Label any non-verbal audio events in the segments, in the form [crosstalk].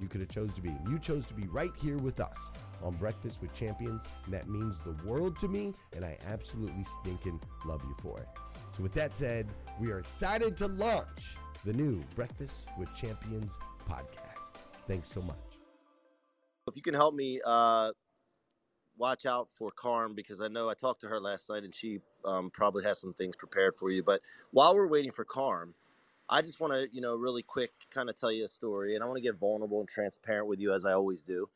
you could have chose to be. You chose to be right here with us on Breakfast with Champions, and that means the world to me, and I absolutely stinking love you for it. So with that said, we are excited to launch the new Breakfast with Champions podcast. Thanks so much. If you can help me, uh, watch out for Carm because I know I talked to her last night and she um, probably has some things prepared for you. But while we're waiting for Carm, I just want to, you know, really quick kind of tell you a story, and I want to get vulnerable and transparent with you as I always do.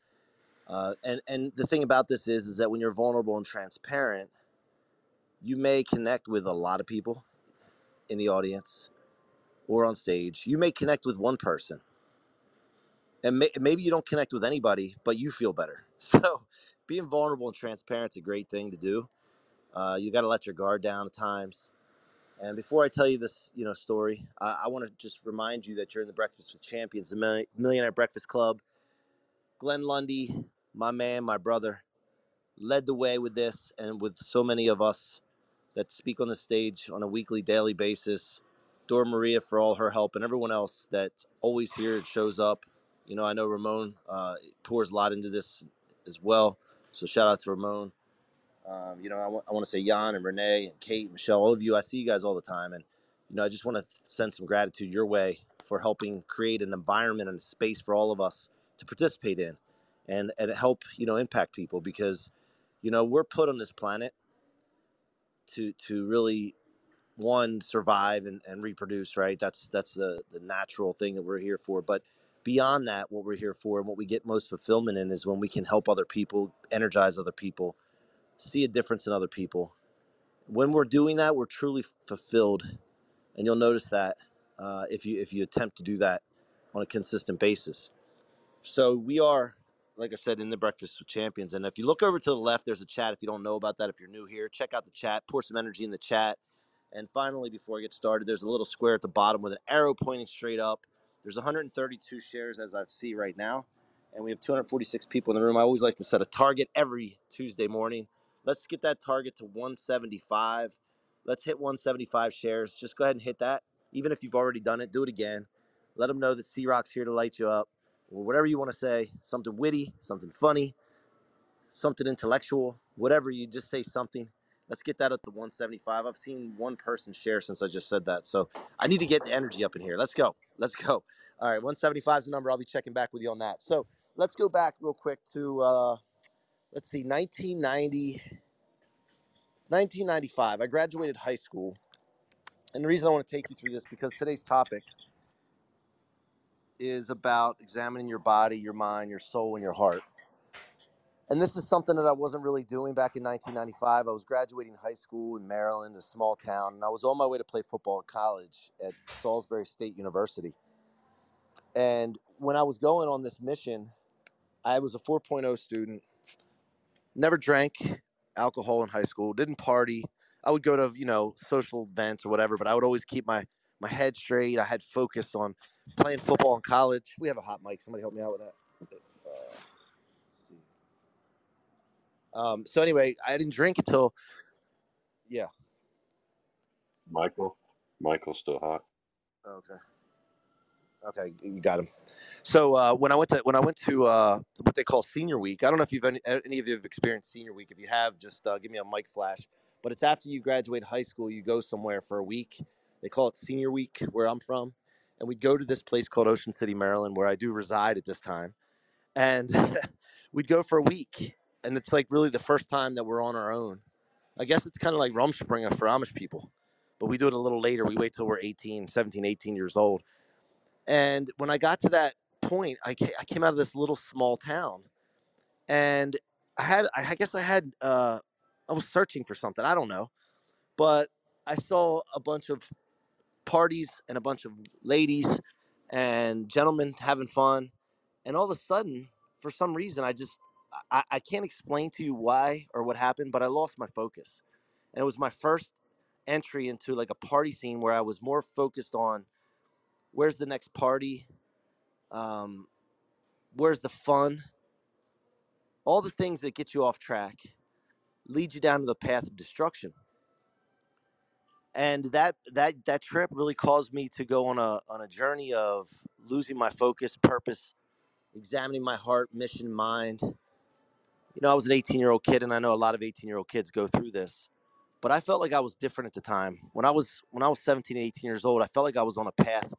Uh, and and the thing about this is, is that when you're vulnerable and transparent, you may connect with a lot of people in the audience or on stage. You may connect with one person, and may, maybe you don't connect with anybody, but you feel better. [laughs] So, being vulnerable and transparent is a great thing to do. Uh, you got to let your guard down at times. And before I tell you this, you know, story, I, want to just remind you that you're in the Breakfast with Champions, the Millionaire Breakfast Club. Glenn Lundy, my man, my brother, led the way with this, and with so many of us that speak on the stage on a weekly, daily basis. Dora Maria for all her help, and everyone else that's always here and shows up. You know, I know Ramon uh, pours a lot into this as well. So shout out to Ramon. Um, you know, I, w- I want to say Jan and Renee and Kate, and Michelle, all of you. I see you guys all the time, and you know, I just want to send some gratitude your way for helping create an environment and a space for all of us to participate in and and help you know impact people because you know we're put on this planet to to really one survive and, and reproduce right that's that's the the natural thing that we're here for but beyond that what we're here for and what we get most fulfillment in is when we can help other people energize other people see a difference in other people when we're doing that we're truly fulfilled and you'll notice that uh, if you if you attempt to do that on a consistent basis so we are like I said, in the Breakfast with Champions. And if you look over to the left, there's a chat. If you don't know about that, if you're new here, check out the chat, pour some energy in the chat. And finally, before I get started, there's a little square at the bottom with an arrow pointing straight up. There's 132 shares as I see right now, and we have 246 people in the room. I always like to set a target every Tuesday morning. Let's get that target to 175. Let's hit 175 shares. Just go ahead and hit that. Even if you've already done it, do it again. Let them know that C Rock's here to light you up or whatever you want to say, something witty, something funny, something intellectual, whatever you just say something. Let's get that up to 175. I've seen one person share since I just said that. So I need to get the energy up in here. Let's go. Let's go. All right, 175 is the number. I'll be checking back with you on that. So let's go back real quick to, uh, let's see, 1990, 1995. I graduated high school. And the reason I want to take you through this because today's topic is about examining your body, your mind, your soul, and your heart. And this is something that I wasn't really doing back in 1995. I was graduating high school in Maryland, a small town, and I was on my way to play football at college at Salisbury State University. And when I was going on this mission, I was a 4.0 student, never drank alcohol in high school, didn't party. I would go to, you know, social events or whatever, but I would always keep my my head straight. I had focus on playing football in college. We have a hot mic. Somebody help me out with that. Uh, see. Um, so anyway, I didn't drink until, yeah. Michael, Michael's still hot. Okay. Okay, you got him. So uh, when I went to when I went to uh, what they call Senior Week, I don't know if you've any, any of you have experienced Senior Week. If you have, just uh, give me a mic flash. But it's after you graduate high school, you go somewhere for a week. They call it Senior Week where I'm from, and we'd go to this place called Ocean City, Maryland, where I do reside at this time, and [laughs] we'd go for a week, and it's like really the first time that we're on our own. I guess it's kind of like Rumspringa for Amish people, but we do it a little later. We wait till we're 18, 17, 18 years old. And when I got to that point, I came out of this little small town, and I had, I guess I had, uh, I was searching for something. I don't know, but I saw a bunch of parties and a bunch of ladies and gentlemen having fun. And all of a sudden, for some reason, I just, I, I can't explain to you why or what happened, but I lost my focus. And it was my first entry into like a party scene where I was more focused on where's the next party, um, where's the fun, all the things that get you off track lead you down to the path of destruction and that that that trip really caused me to go on a on a journey of losing my focus, purpose, examining my heart, mission, mind. You know, I was an 18 year old kid, and I know a lot of 18 year old kids go through this, but I felt like I was different at the time. When I was when I was 17, 18 years old, I felt like I was on a path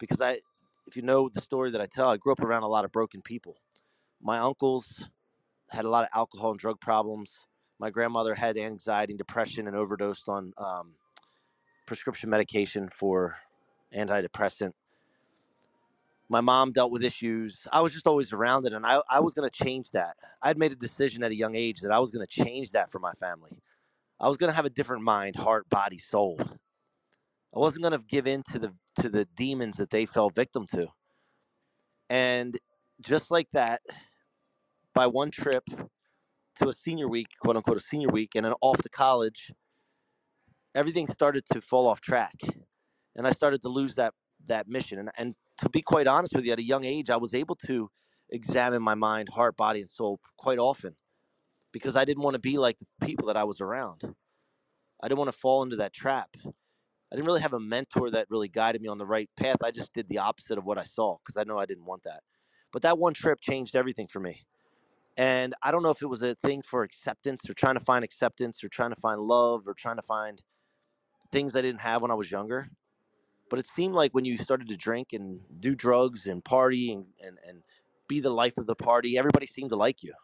because I, if you know the story that I tell, I grew up around a lot of broken people. My uncles had a lot of alcohol and drug problems. My grandmother had anxiety and depression and overdosed on um, prescription medication for antidepressant. My mom dealt with issues. I was just always around it, and I, I was going to change that. I'd made a decision at a young age that I was going to change that for my family. I was going to have a different mind, heart, body, soul. I wasn't going to give in to the to the demons that they fell victim to. And just like that, by one trip to a senior week, quote unquote, a senior week, and then off to college, everything started to fall off track. And i started to lose that that mission. And, and to be quite honest with you at a young age i was able to examine my mind heart body and soul quite often because i didn't want to be like the people that i was around. I didn't want to fall into that trap i didn't really have a mentor that really guided me on the right path i just did the opposite of what i saw because i know i didn't want that but that one trip changed everything for me and i don't know if it was a thing for acceptance or trying to find acceptance or trying to find love or trying to find things I didn't have when I was younger. But it seemed like when you started to drink and do drugs and party and, and, and be the life of the party, everybody seemed to like you.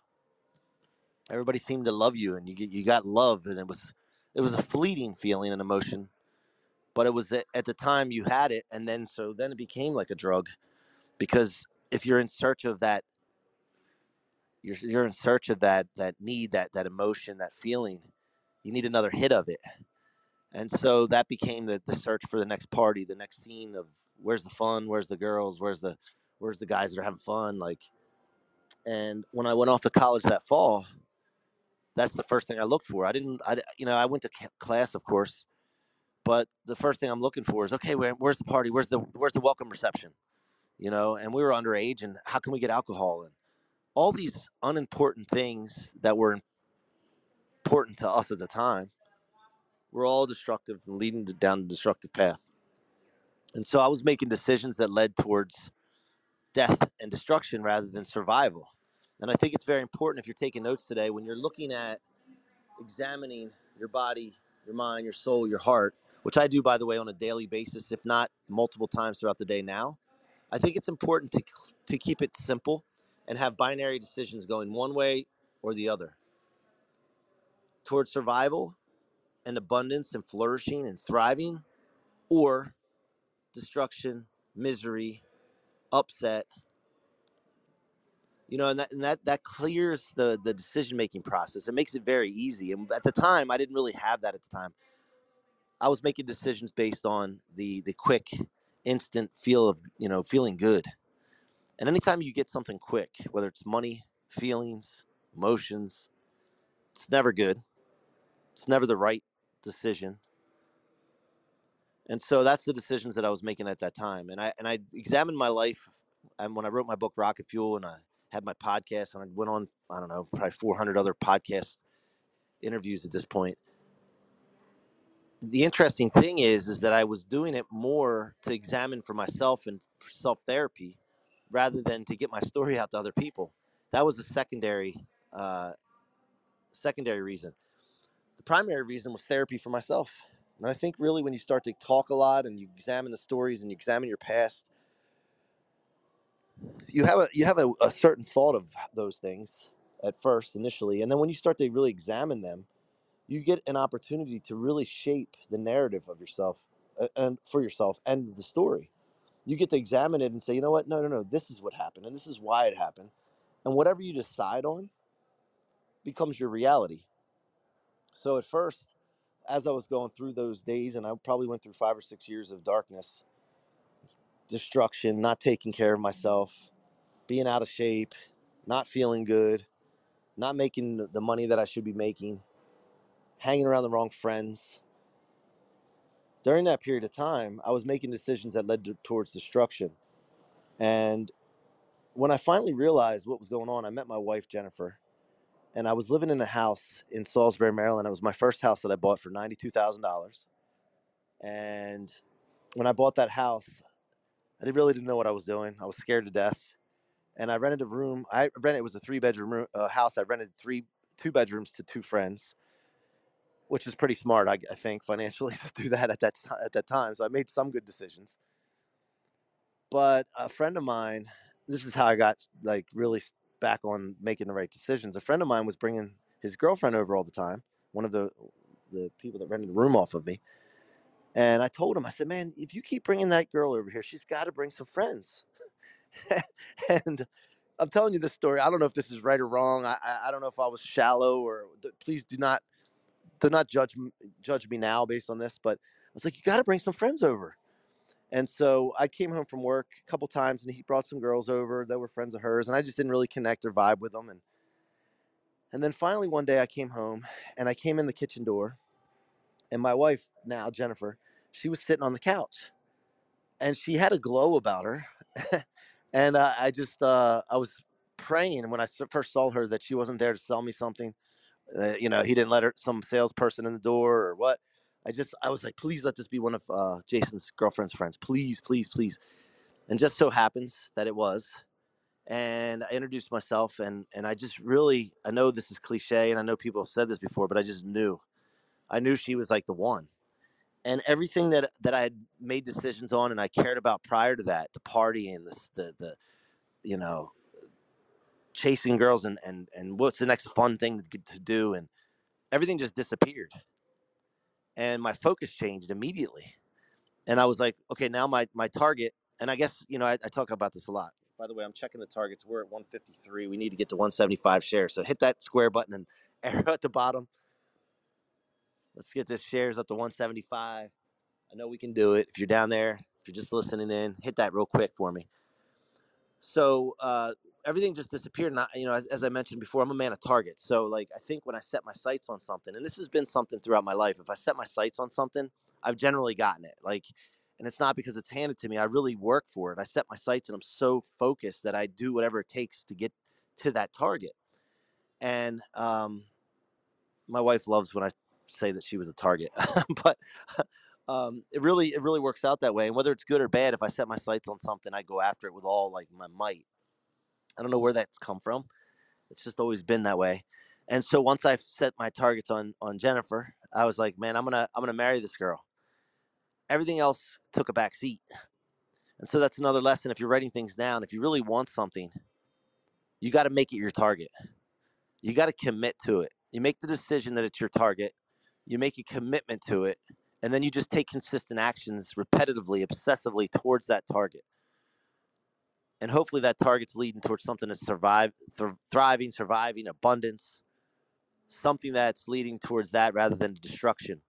Everybody seemed to love you, and you you got love, and it was it was a fleeting feeling and emotion, but it was at, the time you had it, and then so then it became like a drug, because if you're in search of that, you're you're in search of that that need, that that emotion, that feeling, you need another hit of it, and so that became the the search for the next party, the next scene of where's the fun, where's the girls, where's the where's the guys that are having fun, like. And when I went off to college that fall, that's the first thing I looked for. I didn't, I, you know, I went to class, of course, but the first thing I'm looking for is okay, where, where's the party? Where's the where's the welcome reception? You know, and we were underage, and how can we get alcohol? And all these unimportant things that were important to us at the time were all destructive and leading down a destructive path. And so I was making decisions that led towards death and destruction rather than survival. And I think it's very important if you're taking notes today, when you're looking at examining your body, your mind, your soul, your heart, which I do, by the way, on a daily basis, if not multiple times throughout the day now, I think it's important to, to keep it simple and have binary decisions going one way or the other. Towards survival and abundance and flourishing and thriving or destruction, misery, upset, you know and that and that that clears the the decision making process. It makes it very easy and at the time i didn't really have that at the time i was making decisions based on the the quick instant feel of you know feeling good. And anytime you get something quick whether it's money feelings emotions it's never good. It's never the right decision. And so that's the decisions that i was making at that time. And i and i examined my life and when i wrote my book rocket fuel and i had my podcast, and I went on, I don't know, probably 400 other podcast interviews at this point. The interesting thing is, is that I was doing it more to examine for myself and self therapy, rather than to get my story out to other people. That was the secondary, uh, secondary reason. The primary reason was therapy for myself. And I think really when you start to talk a lot and you examine the stories and you examine your past, you have a you have a, a certain thought of those things at first initially and then when you start to really examine them you get an opportunity to really shape the narrative of yourself uh, and for yourself and the story. You get to examine it and say you know what? No no no this is what happened and this is why it happened and whatever you decide on becomes your reality. So at first as i was going through those days and i probably went through five or six years of darkness destruction not taking care of myself being out of shape, not feeling good, not making the money that I should be making, hanging around the wrong friends. During that period of time, I was making decisions that led to, towards destruction. And when I finally realized what was going on, I met my wife, Jennifer, and I was living in a house in Salisbury, Maryland. It was my first house that I bought for $92,000. And when I bought that house, I really didn't know what I was doing. I was scared to death and I rented a room. I rented it was a three bedroom room, uh, house. I rented three two bedrooms to two friends, which is pretty smart, I, I think, financially [laughs] to do that at that at that time. So I made some good decisions. But a friend of mine, this is how I got like really back on making the right decisions. A friend of mine was bringing his girlfriend over all the time. One of the the people that rented the room off of me. And I told him, I said, man, if you keep bringing that girl over here, she's got to bring some friends. [laughs] and I'm telling you this story. I don't know if this is right or wrong. I, I don't know if I was shallow or please do not do not judge judge me now based on this. But I was like, you got to bring some friends over. And so I came home from work a couple times, and he brought some girls over that were friends of hers, and I just didn't really connect or vibe with them. And and then finally one day I came home, and I came in the kitchen door, and my wife now Jennifer, she was sitting on the couch, and she had a glow about her. [laughs] And uh, I just, uh, I was praying when I first saw her that she wasn't there to sell me something. Uh, you know, he didn't let her, some salesperson in the door or what. I just, I was like, please let this be one of uh, Jason's girlfriend's friends. Please, please, please. And just so happens that it was. And I introduced myself, and and I just really, I know this is cliche, and I know people have said this before, but I just knew, I knew she was like the one. and everything that that I had made decisions on and I cared about prior to that, the party and the the, the you know chasing girls and and and what's the next fun thing to do and everything just disappeared. And my focus changed immediately. And i was like okay now my my target and i guess you know I, I, talk about this a lot. By the way i'm checking the targets. We're at 153 we need to get to 175 shares. So hit that square button and [laughs] arrow at the bottom. Let's get this shares up to 175 i know we can do it. If you're down there if you're just listening in hit that real quick for me. So uh, everything just disappeared. And I, you know, as, as, I mentioned before, I'm a man of targets. So like, I think when I set my sights on something, and this has been something throughout my life, if I set my sights on something, I've generally gotten it. Like, and it's not because it's handed to me. I really work for it. I set my sights, and I'm so focused that I do whatever it takes to get to that target. And um, my wife loves when I say that she was a target, [laughs] but. Um, it really it really works out that way and whether it's good or bad if i set my sights on something i go after it with all like my might I don't know where that's come from. It's just always been that way. And so once I set my targets on on Jennifer, I was like, man, I'm gonna I'm gonna marry this girl. Everything else took a back seat. And so that's another lesson. If you're writing things down, if you really want something, you got to make it your target. You got to commit to it. You make the decision that it's your target. You make a commitment to it, and then you just take consistent actions repetitively, obsessively towards that target and hopefully that target's leading towards something that's survive, th- thriving, surviving, abundance, something that's leading towards that rather than destruction.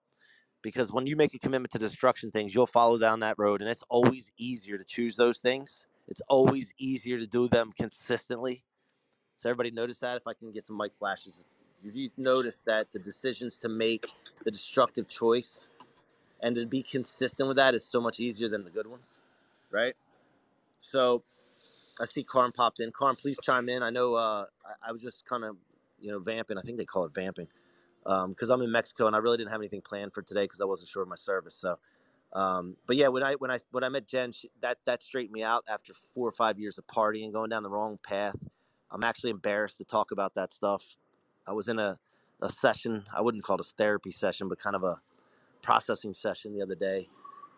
Because when you make a commitment to destruction things, you'll follow down that road, and it's always easier to choose those things. It's always easier to do them consistently. So everybody notice that? If I can get some mic flashes, if you notice that the decisions to make the destructive choice and to be consistent with that is so much easier than the good ones, right? So I see Carm popped in. Carm, please chime in. I know uh, I, I, was just kind of, you know, vamping. I think they call it vamping because um, I'm in Mexico and I really didn't have anything planned for today because I wasn't sure of my service. So, um, but yeah, when I when I when I met Jen, she, that that straightened me out after four or five years of partying, going down the wrong path. I'm actually embarrassed to talk about that stuff. I was in a, a session. I wouldn't call it a therapy session, but kind of a processing session the other day,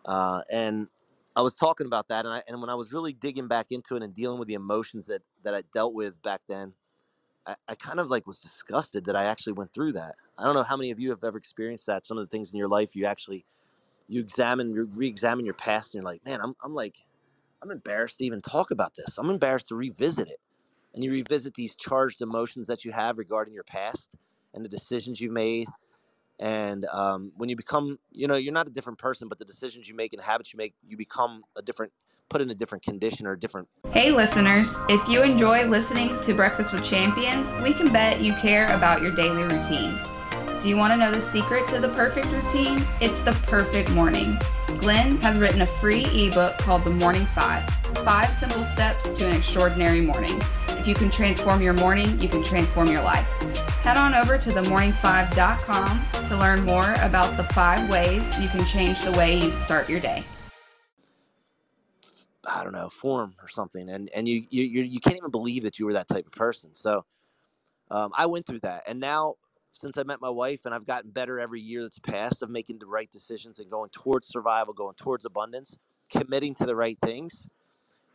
uh, and I was talking about that, and I and when I was really digging back into it and dealing with the emotions that that I dealt with back then, I, I kind of like was disgusted that I actually went through that. I don't know how many of you have ever experienced that. Some of the things in your life you actually you examine, you re-examine your past, and you're like, man, I'm I'm like, I'm embarrassed to even talk about this. I'm embarrassed to revisit it, and you revisit these charged emotions that you have regarding your past and the decisions you've made and um, when you become you know you're not a different person but the decisions you make and habits you make you become a different put in a different condition or a different hey listeners. If you enjoy listening to breakfast with champions we can bet you care about your daily routine. Do you want to know the secret to the perfect routine? It's the perfect morning. Glenn has written a free ebook called the morning five five simple steps to an extraordinary morning. If you can transform your morning you can transform your life. Head on over to themorning5.com to learn more about the five ways you can change the way you start your day. I don't know, form or something, and and you you you can't even believe that you were that type of person. So, um, I went through that, and now since I met my wife, and I've gotten better every year that's passed of making the right decisions and going towards survival, going towards abundance, committing to the right things.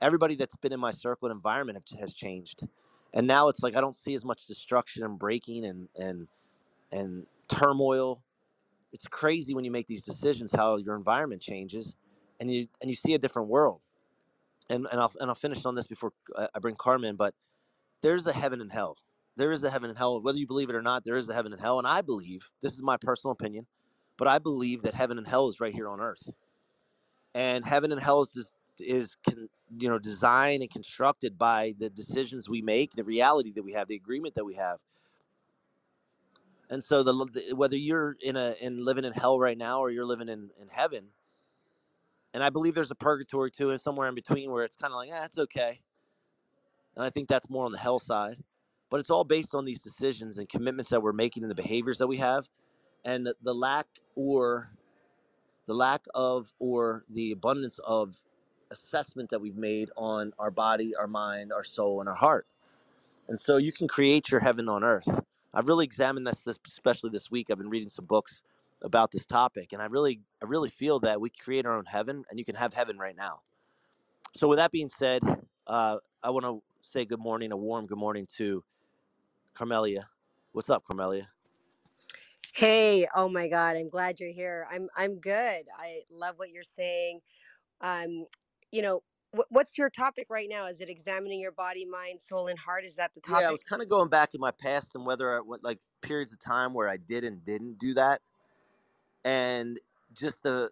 Everybody that's been in my circle and environment has changed and now it's like I don't see as much destruction and breaking and and and turmoil. It's crazy when you make these decisions how your environment changes, and you and you see a different world. And and I'll and I'll finish on this before uh, I bring Carmen. But there's a heaven and hell. There is a heaven and hell. Whether you believe it or not, there is a heaven and hell. And I believe this is my personal opinion, but I believe that heaven and hell is right here on earth. And heaven and hell is just is you know designed and constructed by the decisions we make, the reality that we have, the agreement that we have. And so the, the whether you're in a in living in hell right now or you're living in in heaven, and I believe there's a purgatory too, and somewhere in between where it's kind of like, ah, it's okay. And I think that's more on the hell side, but it's all based on these decisions and commitments that we're making and the behaviors that we have, and the lack or the lack of or the abundance of assessment that we've made on our body, our mind, our soul, and our heart. And so you can create your heaven on earth. I've really examined this, this especially this week. I've been reading some books about this topic, and I really, I really feel that we create our own heaven, and you can have heaven right now. So, with that being said, uh, I want to say good morning, a warm good morning to Carmelia. What's up, Carmelia? Hey, oh my God, I'm glad you're here. I'm I'm good. I love what you're saying. Um, you know, what's your topic right now? Is it examining your body, mind, soul, and heart? Is that the topic? Yeah, I was kind of going back in my past and whether I what like periods of time where I did and didn't do that, and just the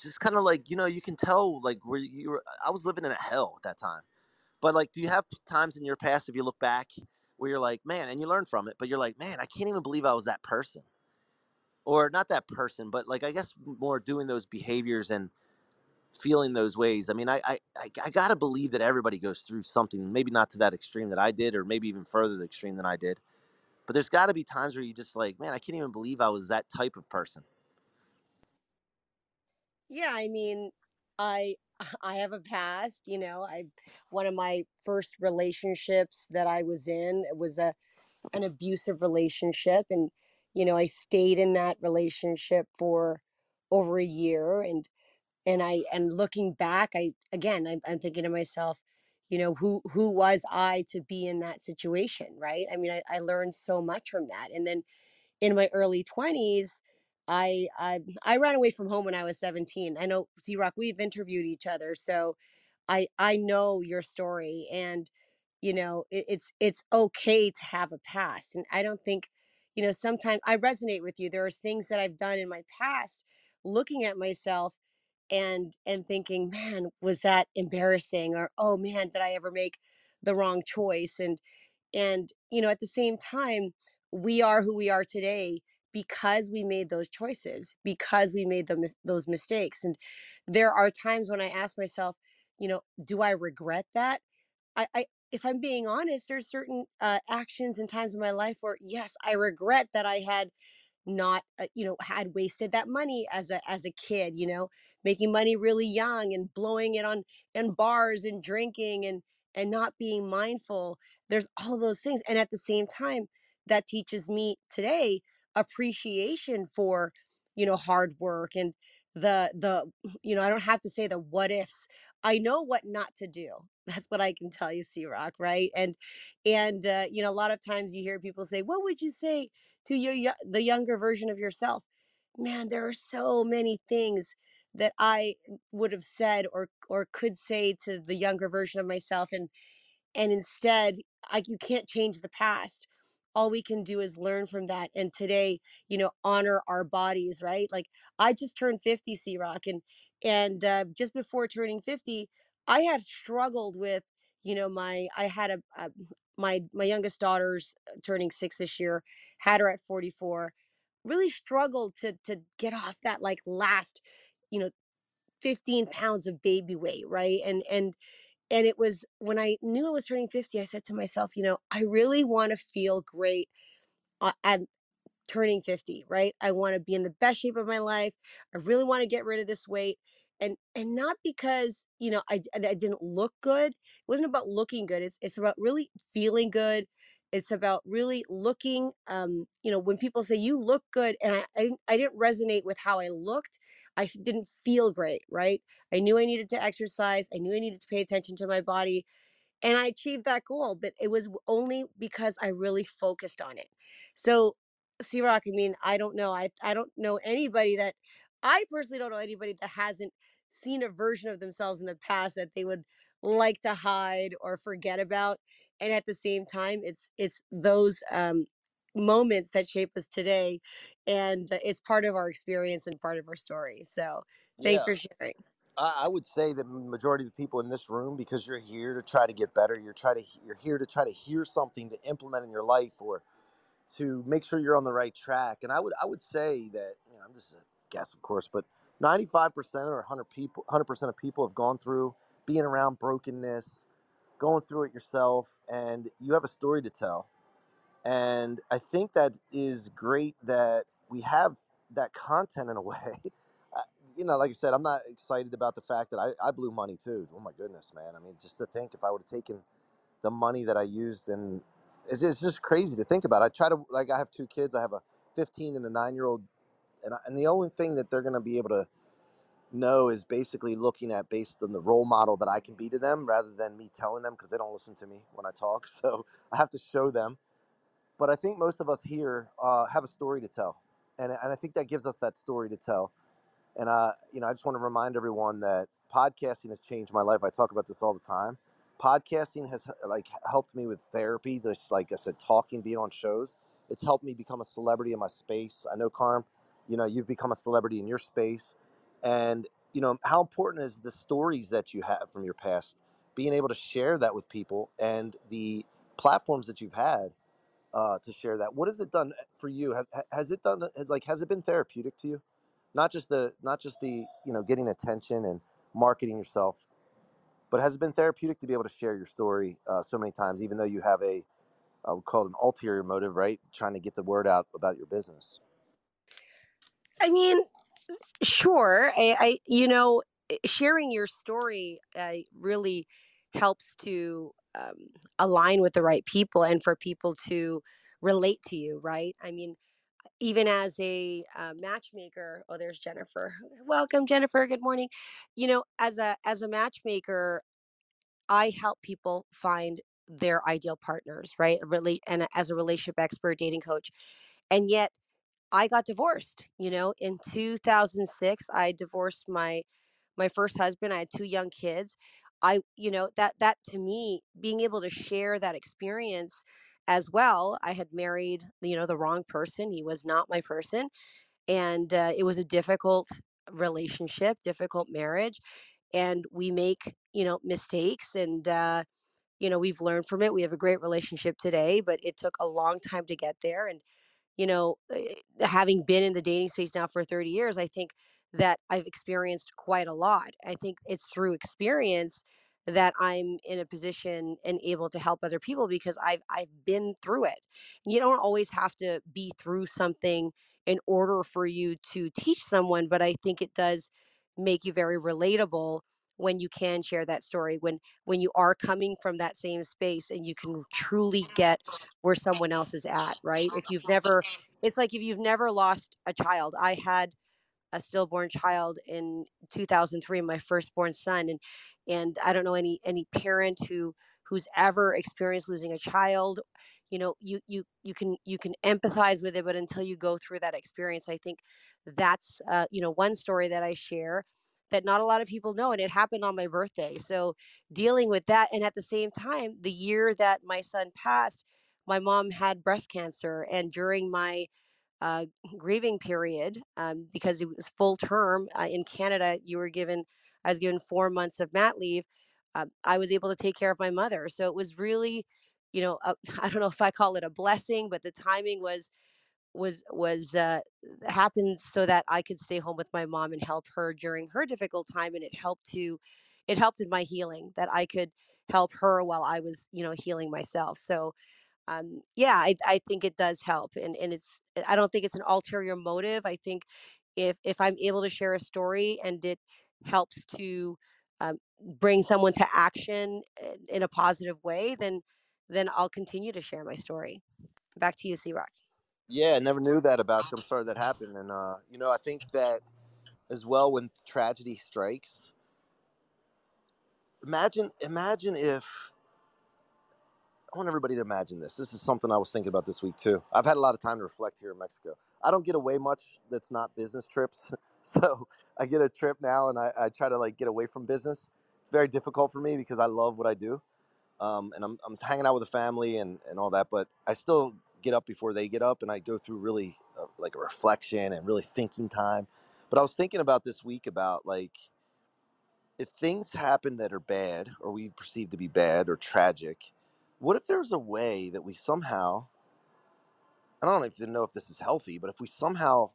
just kind of like you know you can tell like where you were. I was living in a hell at that time. But like, do you have times in your past if you look back where you're like, man, and you learn from it, but you're like, man, I can't even believe I was that person, or not that person, but like I guess more doing those behaviors and feeling those ways. I mean, I I I, I gotta believe that everybody goes through something, maybe not to that extreme that I did, or maybe even further the extreme than I did. But there's got to be times where you just like, man, I can't even believe I was that type of person. Yeah, I mean, I [laughs] I have a past, you know. I one of my first relationships that I was in was a an abusive relationship and you know, I stayed in that relationship for over a year and and I and looking back, I again, I'm, I'm thinking to myself, you know, who who was I to be in that situation, right? I mean, I, I learned so much from that, and then in my early 20s I, I I ran away from home when I was 17. I know C Rock, we've interviewed each other, so I I know your story and you know it, it's it's okay to have a past. And I don't think, you know, sometimes I resonate with you. There's things that I've done in my past looking at myself and and thinking, man, was that embarrassing? Or oh man, did I ever make the wrong choice? And and, you know, at the same time, we are who we are today because we made those choices, because we made the, those mistakes. And there are times when I ask myself, you know, do I regret that? I, I if I'm being honest, there's certain uh, actions and times in my life where, yes, I regret that I had not uh, you know had wasted that money as a as a kid you know making money really young and blowing it on in bars and drinking and and not being mindful. There's all those things and at the same time that teaches me today appreciation for you know hard work and the the you know i don't have to say the what ifs. I know what not to do. [laughs] That's what i can tell you c rock right? And and uh, you know a lot of times you hear people say what would you say to your the younger version of yourself. Man there are so many things that i would have said or or could say to the younger version of myself and and instead like you can't change the past. All we can do is learn from that and today you know honor our bodies right? Like i just turned 50 c rock and and uh, just before turning 50 i had struggled with you know my i had a, a my my youngest daughter's uh, turning six this year had her at 44 really struggled to to get off that like last you know 15 pounds of baby weight right and and and it was when I knew I was turning 50, I said to myself, you know, I really want to feel great uh, at turning 50, right? I want to be in the best shape of my life. I really want to get rid of this weight. And and not because, you know, I, I didn't look good. It wasn't about looking good. It's it's about really feeling good. It's about really looking um, you know, when people say you look good and I I didn't, I didn't resonate with how I looked. I didn't feel great, right? I knew I needed to exercise. I knew I needed to pay attention to my body and I achieved that goal, but it was only because I really focused on it. So, C Rock, I mean, I don't know. I I don't know anybody that I personally don't know anybody that hasn't seen a version of themselves in the past that they would like to hide or forget about. And at the same time, it's it's those um moments that shape us today and it's part of our experience and part of our story. So, thanks Yeah, for sharing. I, I would say that the majority of the people in this room, because you're here to try to get better, you're try to you're here to try to hear something to implement in your life or to make sure you're on the right track. And I would I would say that you know I'm just a guess, of course, but 95% or 100 people 100% of people have gone through being around brokenness, going through it yourself, and you have a story to tell. And I think that is great that we have that content in a [laughs] way. I- you know, like I said, I'm not excited about the fact that I, I blew money too. Oh my goodness, man. I mean, just to think if I would have taken the money that I used and it's, it's just crazy to think about. I try to, like, I have two kids. I have a 15 and a nine year old and and the only thing that they're going to be able to know is basically looking at based on the role model that I can be to them rather than me telling them because they don't listen to me when I talk. [laughs] So I have to show them. But I think most of us here uh, have a story to tell, and and I think that gives us that story to tell. And uh, you know, I just want to remind everyone that podcasting has changed my life. I talk about this all the time. Podcasting has like helped me with therapy, just like I said, talking, being on shows. It's helped me become a celebrity in my space. I know, Carm, you know, you've become a celebrity in your space, and you know how important is the stories that you have from your past, being able to share that with people, and the platforms that you've had uh, to share that. What has it done for you? Have, has it done like has it been therapeutic to you? Not just the not just the you know getting attention and marketing yourself, but has it been therapeutic to be able to share your story uh, so many times, even though you have a I would call it an ulterior motive, right? Trying to get the word out about your business. I mean, sure. I, I you know, eh, sharing your story uh, really helps to um, align with the right people and for people to relate to you, right? I mean, even as a uh, matchmaker, oh, there's Jennifer. [laughs] Welcome, Jennifer. Good morning. You know, as a as a matchmaker, I help people find their ideal partners, right? Really, and as a relationship expert, dating coach, and yet I got divorced. You know, in 2006, I divorced my my first husband. I had two young kids. I, you know, that that to me, being able to share that experience as well. I had married, you know, the wrong person. He was not my person, and uh, it was a difficult relationship, difficult marriage, and we make, you know, mistakes and. Uh, you know we've learned from it we have a great relationship today but it took a long time to get there and you know, eh, having been in the dating space now for 30 years, I think that I've experienced quite a lot. I think it's through experience that I'm in a position and able to help other people because I've I've been through it. You don't always have to be through something in order for you to teach someone, but I think it does make you very relatable when you can share that story when when you are coming from that same space and you can truly get where someone else is at right? If you've never it's like if you've never lost a child. I had a stillborn child in 2003 my firstborn son and and i don't know any any parent who who's ever experienced losing a child. You know you you you can you can empathize with it but until you go through that experience i think that's uh, you know one story that i share that not a lot of people know and it happened on my birthday so dealing with that and at the same time the year that my son passed my mom had breast cancer and during my uh, grieving period um, because it was full term uh, in canada you were given i was given four months of mat leave uh, i was able to take care of my mother so it was really you know [laughs] I don't know if i call it a blessing but the timing was was was uh, happened so that I could stay home with my mom and help her during her difficult time, and it helped to, it helped in my healing that I could help her while I was you know healing myself. So um, yeah, I, I think it does help, and and it's I don't think it's an ulterior motive. I think if if I'm able to share a story and it helps to um, bring someone to action in a positive way, then then I'll continue to share my story. Back to you, C Rock. Yeah, I never knew that about you. I'm sorry that happened. And, uh, you know, I think that as well when tragedy strikes, imagine, imagine if, I want everybody to imagine this. This is something I was thinking about this week too. I've had a lot of time to reflect here in Mexico. I don't get away much that's not business trips. [laughs] So I get a trip now and I, I try to like get away from business. It's very difficult for me because I love what I do. Um, and I'm, I'm hanging out with the family and, and all that, but I still get up before they get up and I go through really uh, like a reflection and really thinking time. But I was thinking about this week about like if things happen that are bad or we perceive to be bad or tragic, what if there's a way that we somehow I don't even know if this is healthy, but if we somehow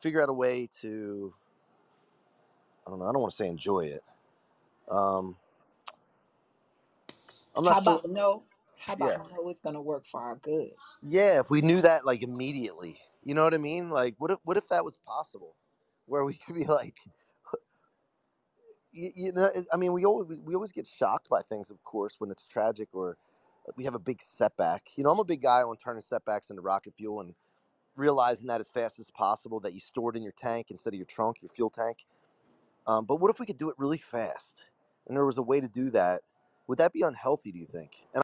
figure out a way to I don't know, I don't want to say enjoy it. Um I'm not How sure. about no? How about yeah. know it's going to work for our good? Yeah, if we knew that like immediately, you know what I mean? Like, what if what if that was possible, where we [laughs] could be like, you, you know, I mean, we always we always get shocked by things, of course, when it's tragic or we have a big setback. You know, I'm a big guy on turning setbacks into rocket fuel and realizing that as fast as possible that you store it in your tank instead of your trunk, your fuel tank. Um, but what if we could do it really fast? And there was a way to do that. Would that be unhealthy, do you think? And